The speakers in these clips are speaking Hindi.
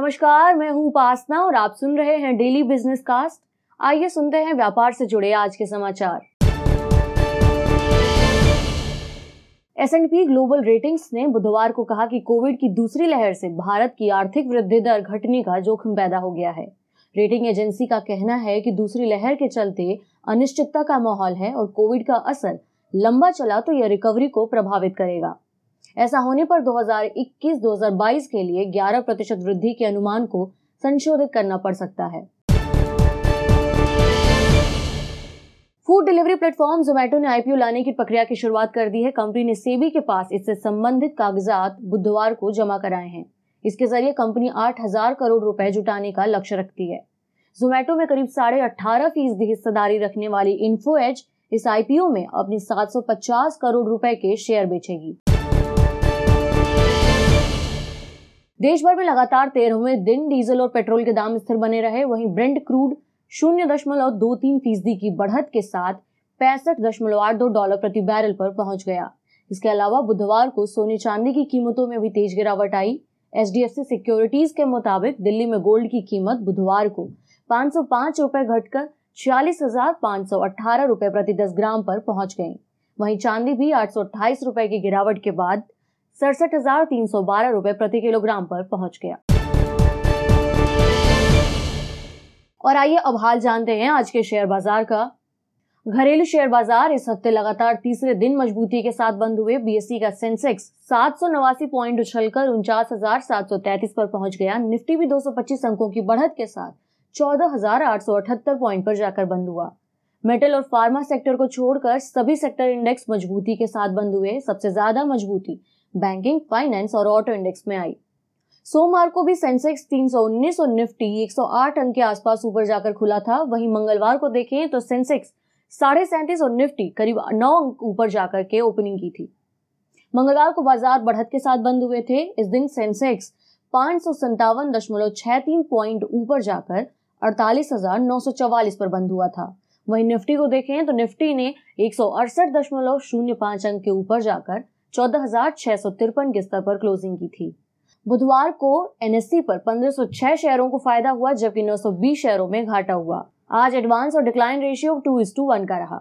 नमस्कार, मैं हूँ उपासना और आप सुन रहे हैं डेली बिज़नेस कास्ट आइए सुनते हैं व्यापार से जुड़े आज के समाचार। S and P global ratings ने बुधवार को कहा कि कोविड की दूसरी लहर से भारत की आर्थिक वृद्धि दर घटने का जोखिम पैदा हो गया है। रेटिंग एजेंसी का कहना है कि दूसरी लहर के चलते अनिश्चितता का माहौल है और कोविड का असर लंबा चला तो यह रिकवरी को प्रभावित करेगा। ऐसा होने पर 2021-2022 के लिए 11 प्रतिशत वृद्धि के अनुमान को संशोधित करना पड़ सकता है। फ़ूड डिलीवरी प्लेटफॉर्म जोमेटो ने आईपीओ लाने की प्रक्रिया की शुरुआत कर दी है। कंपनी ने सेबी के पास इससे संबंधित कागजात बुधवार को जमा कराए हैं। इसके ज़रिए कंपनी 8000 करोड़ रुपए जुटाने का लक्ष्य रखती है। जोमेटो में करीब साढ़े अठारह फ़ीसदी हिस्सेदारी रखने वाली इन्फो एज इस आईपीओ में अपनी 750 करोड़ रुपए के शेयर बेचेगी। देश भर में लगातार तेरहवें दिन डीजल और पेट्रोल के दाम स्थिर बने रहे। वहीं ब्रेंड क्रूड शून्य दशमलव दो तीन फ़ीसदी की बढ़त के साथ पैंसठ दशमलव आठ दो डॉलर प्रति बैरल पर पहुँच गया। इसके अलावा बुधवार को सोने चांदी की कीमतों में भी तेज गिरावट आई। एच सिक्योरिटीज के मुताबिक दिल्ली में गोल्ड की कीमत बुधवार को पाँच सौ पाँच रुपए घटकर छियालीस हज़ार पाँच सौ अठारह रुपए प्रति दस ग्राम पर पहुँच गई। वहीं चांदी भी आठ सौ अट्ठाईस रुपए की गिरावट के बाद सड़सठ हज़ार तीन सौ बारह रुपए प्रति किलोग्राम पर पहुँच गया। और आइए अब हाल जानते हैं आज के शेयर बाज़ार का। घरेलू शेयर बाज़ार इस हफ़्ते लगातार तीसरे दिन मजबूती के साथ बंद हुए। बीएससी का सेंसेक्स सात सौ नवासी पॉइंट उछलकर उनचास हज़ार सात सौ तैतीस पर पहुँच गया। निफ्टी भी 225 अंकों की बढ़त के साथ चौदह हज़ार आठ सौ अठहत्तर पॉइंट पर जाकर बंद हुआ। मेटल और फार्मा सेक्टर को छोड़कर सभी सेक्टर इंडेक्स मजबूती के साथ बंद हुए। सबसे ज़्यादा मजबूती बैंकिंग फाइनेंस और ऑटो इंडेक्स में आई। सोमवार को भी सेंसेक्स 319 और निफ्टी 108 अंक के आसपास ऊपर जाकर खुला था। वहीं मंगलवार को देखें तो सेंसेक्स साढ़े सैंतीस और निफ्टी करीब नौ अंक ऊपर जाकर के ओपनिंग की थी। मंगलवार को बाज़ार बढ़त के साथ बंद हुए थे। इस दिन सेंसेक्स पाँच सौ संतावन दशमलव छह तीन पॉइंट ऊपर जाकर अड़तालीस हज़ार नौ सौ चौवालीस पर बंद हुआ था। वहीं निफ्टी को देखें तो निफ्टी ने एक सौ अड़सठ दशमलव शून्य पाँच अंक के ऊपर जाकर चौदह के स्तर पर क्लोजिंग की थी। बुधवार को एनएससी पर 1506 शेयरों को फ़ायदा हुआ जबकि 920 शेयरों में घाटा हुआ। आज एडवांस और decline ratio two is to one का रहा।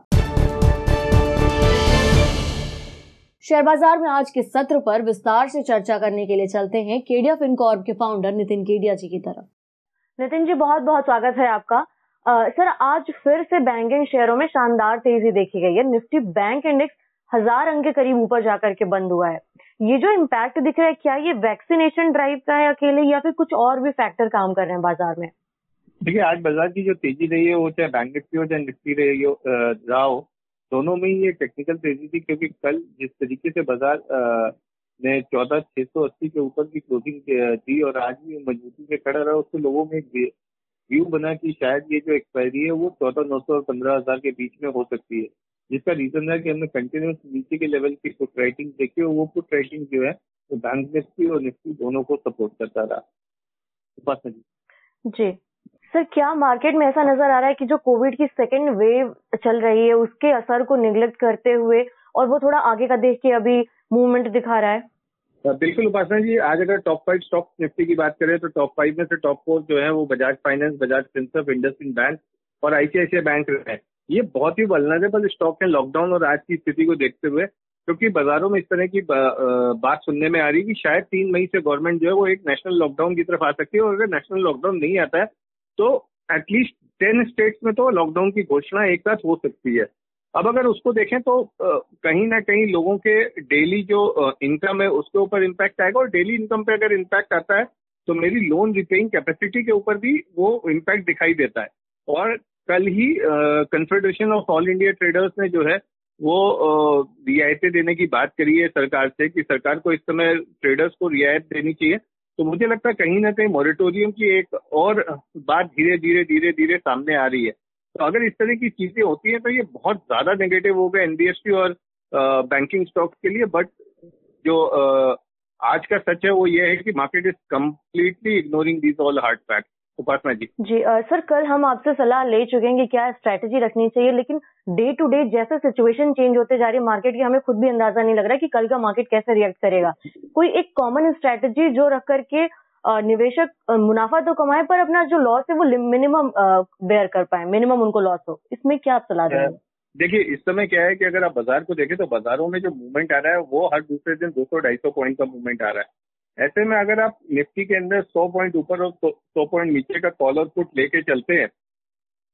शेयर बाज़ार में आज के सत्र पर विस्तार से चर्चा करने के लिए चलते हैं केडिया फिनकॉर्प के फाउंडर नितिन केडिया जी की तरफ़। नितिन जी बहुत बहुत स्वागत है आपका। आ, सर आज फिर से बैंकिंग शेयरों में शानदार तेज़ी देखी गई है। निफ्टी बैंक इंडेक्स हज़ार अंक के करीब ऊपर जाकर के बंद हुआ है। ये जो इम्पैक्ट दिख रहा है, क्या ये वैक्सीनेशन ड्राइव का है अकेले, या फिर कुछ और भी फैक्टर काम कर रहे हैं बाज़ार में? देखिए, आज बाज़ार की जो तेज़ी रही है, वो चाहे बैंक निफ्टी हो, चाहे निफ्टी रही हो हो, दोनों में ही ये टेक्निकल तेज़ी थी, क्योंकि कल जिस तरीके से बाज़ार ने चौदह छह सौ अस्सी के ऊपर की क्लोजिंग दी और आज भी मजबूती से खड़ा रहा, उससे लोगों में व्यू बना कि शायद ये जो एक्सपायरी है, वो चौदह नौ सौ और पंद्रह हज़ार के बीच में हो सकती है। जिसका रीजन है कि हमने कंटिन्यूस नीचे के लेवल की पुट राइटिंग देखी और वो पुट राइटिंग जो है वो बैंक निफ्टी और निफ्टी दोनों को सपोर्ट करता रहा। जी जी। सर क्या मार्केट में ऐसा नज़र आ रहा है कि जो कोविड की सेकेंड वेव चल रही है उसके असर को निग्लेक्ट करते हुए और वो थोड़ा आगे का देख के अभी मूवमेंट दिखा रहा है? बिल्कुल उपासना जी आज अगर टॉप फाइव स्टॉक निफ्टी की बात करें तो टॉप फाइव में से टॉप फोर जो है वो Bajaj finance Bajaj Finserv industrial bank और आईसीआईसीआई बैंक रहे हैं। ये बहुत ही वलनरेबल स्टॉक है लॉकडाउन और आज की स्थिति को देखते हुए, क्योंकि बाजारों में इस तरह की बात सुनने में आ रही है कि शायद तीन मई से गवर्नमेंट जो है वो एक नेशनल लॉकडाउन की तरफ़ आ सकती है और अगर नेशनल लॉकडाउन नहीं आता है तो एटलीस्ट टेन स्टेट्स में तो लॉकडाउन की घोषणा एक साथ हो सकती है। अब अगर उसको देखें तो कहीं ना कहीं लोगों के डेली जो इनकम है उसके ऊपर इम्पैक्ट आएगा और डेली इनकम पे अगर इम्पैक्ट आता है तो मेरी लोन रिपेइंग कैपेसिटी के ऊपर भी वो इम्पैक्ट दिखाई देता है। और कल ही confederation of all India traders ने जो है, वो रियायतें देने की बात करी है सरकार से कि सरकार को इस समय ट्रेडर्स को रियायत देनी चाहिए। तो मुझे लगता है कहीं ना कहीं मॉरिटोरियम की एक और बात धीरे धीरे धीरे धीरे सामने आ रही है। तो अगर इस तरह की चीज़ें होती हैं तो ये बहुत ज़्यादा नेगेटिव हो गया एनबीएफसी और बैंकिंग स्टॉक्स के लिए। बट जो आज का सच है वो ये है कि market is completely ignoring these all hard fact Upasana ji. जी आ, सर कल हम आपसे सलाह ले चुके हैं कि क्या स्ट्रैटेजी रखनी चाहिए लेकिन डे टू डे जैसे सिचुएशन चेंज होते जा रही है मार्केट की हमें खुद भी अंदाज़ा नहीं लग रहा है कि कल का मार्केट कैसे रिएक्ट करेगा। कोई एक कॉमन स्ट्रैटेजी जो रख करके निवेशक मुनाफा तो कमाए पर अपना जो लॉस है वो मिनिमम बेयर कर पाए मिनिमम उनको लॉस हो। इसमें क्या आप सलाह देंगे? देखिए इस समय क्या है कि अगर आप बाज़ार को देखें तो बाजारों में जो मूवमेंट आ रहा है वो हर दूसरे दिन 200 250 पॉइंट का मूवमेंट आ रहा है। ऐसे में अगर आप निफ्टी के अंदर 100 पॉइंट ऊपर और 100 पॉइंट नीचे का कॉल और पुट लेके चलते हैं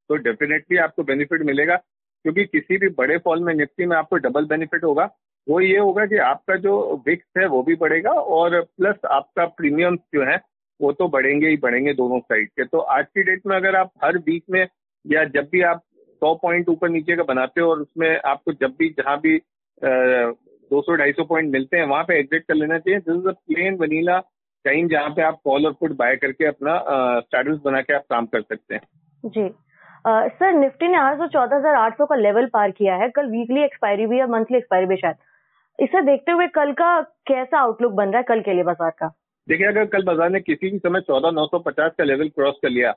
तो डेफिनेटली आपको बेनिफिट मिलेगा, क्योंकि किसी भी बड़े फॉल में निफ्टी में आपको डबल बेनिफिट होगा। वो ये होगा कि आपका जो विक्स है वो भी बढ़ेगा और प्लस आपका प्रीमियम जो है, वो तो बढ़ेंगे ही बढ़ेंगे दोनों साइड के। तो आज की डेट में अगर आप हर वीक में या जब भी आप सौ पॉइंट ऊपर नीचे का बनाते हो और उसमें आपको जब भी, जहाँ भी दो सौ ढाई सौ पॉइंट मिलते हैं वहाँ पे एग्जिट कर लेना चाहिए। This is a plain vanilla time जहाँ पे आप कॉल और पुट बाय करके अपना स्टेटस बना के आप काम कर सकते हैं। जी। सर निफ्टी ने आज तो चौदह हज़ार आठ सौ का लेवल पार किया है। कल वीकली एक्सपायरी भी है मंथली एक्सपायरी भी शायद। इसे देखते हुए कल का कैसा आउटलुक बन रहा है कल के लिए बाज़ार का? देखिए अगर कल बाज़ार ने किसी भी समय चौदह नौ सौ पचास का लेवल क्रॉस कर लिया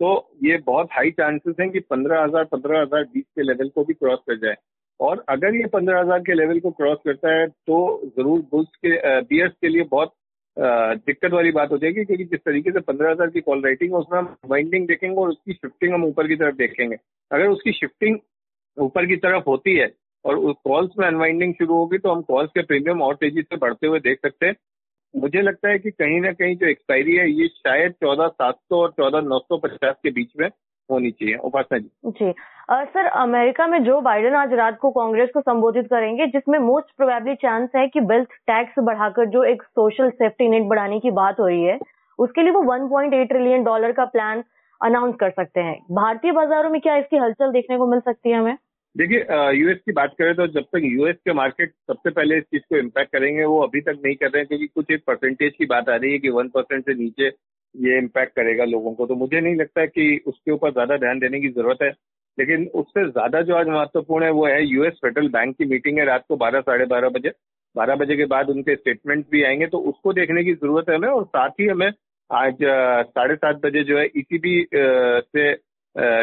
तो ये बहुत हाई चांसेस हैं कि पंद्रह हज़ार पंद्रह हज़ार बीस के लेवल को भी क्रॉस कर जाए। और अगर ये पंद्रह हज़ार के लेवल को क्रॉस करता है तो ज़रूर बुल्स के बियर्स के लिए बहुत दिक्कत वाली बात हो जाएगी, क्योंकि जिस तरीके से पंद्रह हज़ार की कॉल राइटिंग है, उसमें हम वाइंडिंग देखेंगे और उसकी शिफ्टिंग हम ऊपर की तरफ़ देखेंगे। अगर उसकी शिफ्टिंग ऊपर की तरफ़ होती है और उस कॉल्स में अनवाइंडिंग शुरू होगी तो हम कॉल्स के प्रीमियम और तेज़ी से बढ़ते हुए देख सकते हैं। मुझे लगता है कि कहीं ना कहीं जो एक्सपायरी है, ये शायद चौदह सात सौ और चौदह नौ सौ पचास के बीच में होनी चाहिए। उपासना जी। जी सर, अमेरिका में जो बाइडेन आज रात को कांग्रेस को संबोधित करेंगे, जिसमें मोस्ट प्रोबेबली चांस है कि वेल्थ टैक्स बढ़ाकर जो एक सोशल सेफ्टी नेट बढ़ाने की बात हो रही है, उसके लिए वो 1.8 ट्रिलियन डॉलर का प्लान अनाउंस कर सकते हैं। भारतीय बाजारों में क्या इसकी हलचल देखने को मिल सकती है हमें? देखिए यूएस की बात करें तो जब तक यूएस के मार्केट सबसे पहले इस चीज़ को इम्पैक्ट करेंगे, वो अभी तक नहीं कर रहे हैं, क्योंकि कुछ एक परसेंटेज की बात आ रही है कि वन परसेंट से नीचे ये इम्पैक्ट करेगा लोगों को। तो मुझे नहीं लगता कि उसके ऊपर ज़्यादा ध्यान देने की ज़रूरत है। लेकिन उससे ज़्यादा जो आज महत्वपूर्ण है वो है यूएस फेडरल बैंक की मीटिंग है रात को बारह, साढ़े बारह बजे। बारह बजे के बाद उनके स्टेटमेंट भी आएँगे तो उसको देखने की ज़रूरत है हमें और साथ ही हमें आज साढ़े सात बजे जो है ईसीबी से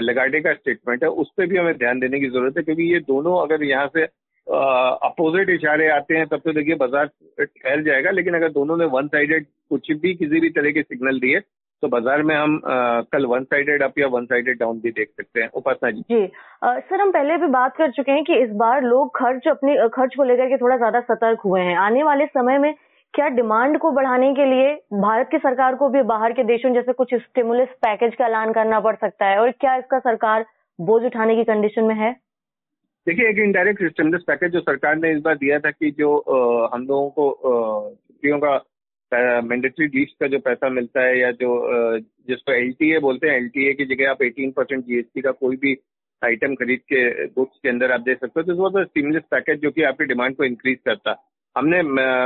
लगाडे का स्टेटमेंट है, उस पर भी हमें ध्यान देने की ज़रूरत है, क्योंकि ये दोनों अगर यहाँ से अपोजिट इशारे आते हैं, तब तो देखिए बाज़ार ठहर जाएगा, लेकिन अगर दोनों ने वन साइडेड कुछ भी किसी भी तरह के सिग्नल दिए तो बाज़ार में हम आ, कल वन साइडेड अप या वन साइडेड डाउन भी देख सकते हैं। उपासना जी। जी। आ, सर हम पहले भी बात कर चुके हैं कि इस बार लोग खर्च अपने खर्च को लेकर के थोड़ा ज़्यादा सतर्क हुए हैं। आने वाले समय में क्या डिमांड को बढ़ाने के लिए भारत की सरकार को भी बाहर के देशों जैसे कुछ स्टिमुलस पैकेज का ऐलान करना पड़ सकता है और क्या इसका सरकार बोझ उठाने की कंडीशन में है? देखिए एक इनडायरेक्ट स्टिमुलस पैकेज जो सरकार ने इस बार दिया था कि जो आ, हम लोगों को छुट्टियों का मैंडेटरी लीव्स का जो पैसा मिलता है या जो जिसको एल बोलते हैं एल की जगह आप 18 परसेंट जीएसटी का कोई भी आइटम खरीद के बुक्स के अंदर आप दे सकते हो। तो वो स्टिमुलस पैकेज जो कि आपकी डिमांड को इंक्रीज करता। हमने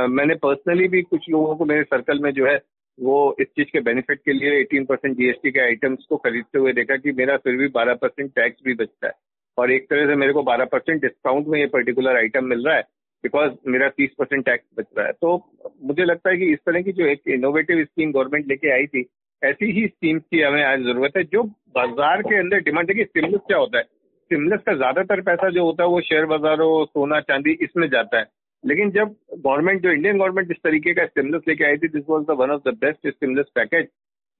मैंने पर्सनली भी कुछ लोगों को मेरे सर्कल में जो है, वो इस चीज़ के बेनिफिट के लिए 18 परसेंट जीएसटी के आइटम्स को खरीदते हुए देखा कि मेरा फिर भी 12 परसेंट टैक्स भी बचता है। और एक तरह से मेरे को 12 परसेंट डिस्काउंट में ये पर्टिकुलर आइटम मिल रहा है। बिकॉज़ मेरा 30 परसेंट टैक्स बच रहा है। तो मुझे लगता है कि इस तरह की जो एक इनोवेटिव स्कीम गवर्नमेंट लेके आई थी, ऐसी ही स्कीम की हमें आज ज़रूरत है, जो बाज़ार के अंदर डिमांड है कि स्टिमुलस क्या होता है। स्टिमुलस का ज़्यादातर पैसा जो होता है वो शेयर बाजारों, सोना, चांदी इसमें जाता है। लेकिन जब गवर्नमेंट जो इंडियन गवर्नमेंट जिस तरीके का स्टिमुलस लेके आई थी this was the one of the best stimulus package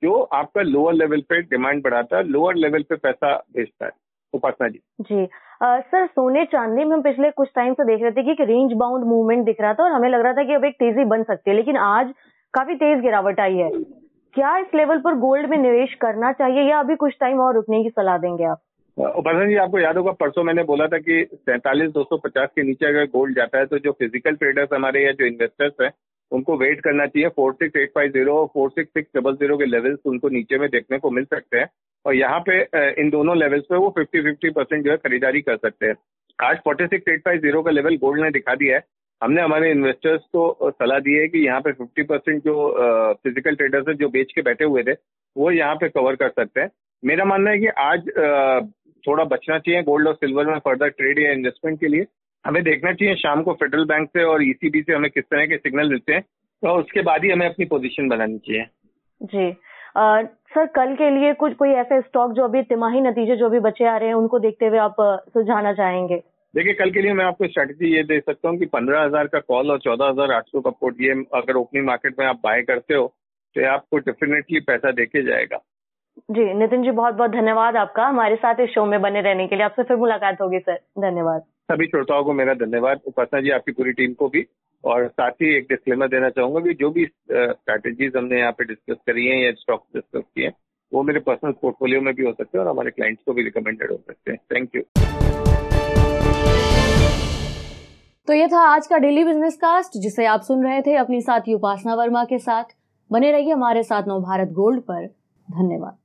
जो आपका लोअर लेवल पे डिमांड बढ़ाता है लोअर लेवल पे पैसा भेजता है। उपासना जी। जी। सर, सोने चांदी में हम पिछले कुछ टाइम से देख रहे थे कि एक रेंज बाउंड मूवमेंट दिख रहा था और हमें लग रहा था कि अब एक तेज़ी बन सकती है, लेकिन आज काफ़ी तेज गिरावट आई है। क्या इस लेवल पर गोल्ड में निवेश करना चाहिए या अभी कुछ टाइम और रुकने की सलाह देंगे आप? उपासन जी, आपको याद होगा, परसों मैंने बोला था कि सैंतालीस दो सौ पचास के नीचे अगर गोल्ड जाता है तो जो फ़िज़िकल ट्रेडर्स हमारे या जो इन्वेस्टर्स हैं उनको वेट करना चाहिए। Four six eight five zero और four six six double zero के लेवल्स उनको नीचे में देखने को मिल सकते हैं। और यहाँ पे इन दोनों लेवल्स पे वो फिफ्टी फिफ्टी परसेंट जो है खरीदारी कर सकते हैं। आज forty six eight five zero का लेवल गोल्ड ने दिखा दिया है। हमने हमारे इन्वेस्टर्स को सलाह दी है कि यहाँ पे फिफ्टी परसेंट जो फ़िज़िकल ट्रेडर्स है, जो बेच के बैठे हुए थे, वो यहाँ पे कवर कर सकते हैं। मेरा मानना है कि आज थोड़ा बचना चाहिए गोल्ड और सिल्वर में फर्दर ट्रेड या इन्वेस्टमेंट के लिए। हमें देखना चाहिए शाम को फेडरल बैंक से और ईसीबी e से हमें किस तरह के सिग्नल मिलते हैं तो उसके बाद ही हमें अपनी पोजीशन बनानी चाहिए। जी। आ, सर कल के लिए कुछ कोई ऐसे स्टॉक जो अभी तिमाही नतीजे जो भी बचे आ रहे हैं उनको देखते हुए आप सुझाना चाहेंगे? देखिए कल के लिए मैं आपको स्ट्रेटेजी ये दे सकता हूँ कि पंद्रह हज़ार का कॉल और चौदह हज़ार आठ सौ का पोर्ट ये अगर ओपनिंग मार्केट में आप बाय करते हो तो आपको डेफिनेटली पैसा देके जाएगा। जी नितिन जी बहुत बहुत धन्यवाद आपका। हमारे साथ इस शो में बने रहने के लिए। आपसे फिर मुलाकात होगी सर। धन्यवाद। सभी श्रोताओं को मेरा धन्यवाद, उपासना जी, आपकी पूरी टीम को भी। और साथ ही एक डिस्क्लेमर देना चाहूँगा कि जो भी स्ट्रैटेजीज हमने यहाँ पे डिस्कस करी है या स्टॉक डिस्कस किए हैं, वो मेरे पर्सनल पोर्टफोलियो में भी हो सकते हैं और हमारे क्लाइंट्स को भी रिकमेंडेड हो सकते हैं। थैंक यू तो ये था आज का डेली बिज़नेस कास्ट जिसे आप सुन रहे थे अपनी साथी उपासना वर्मा के साथ। बने रहिए हमारे साथ नव भारत गोल्ड पर। धन्यवाद।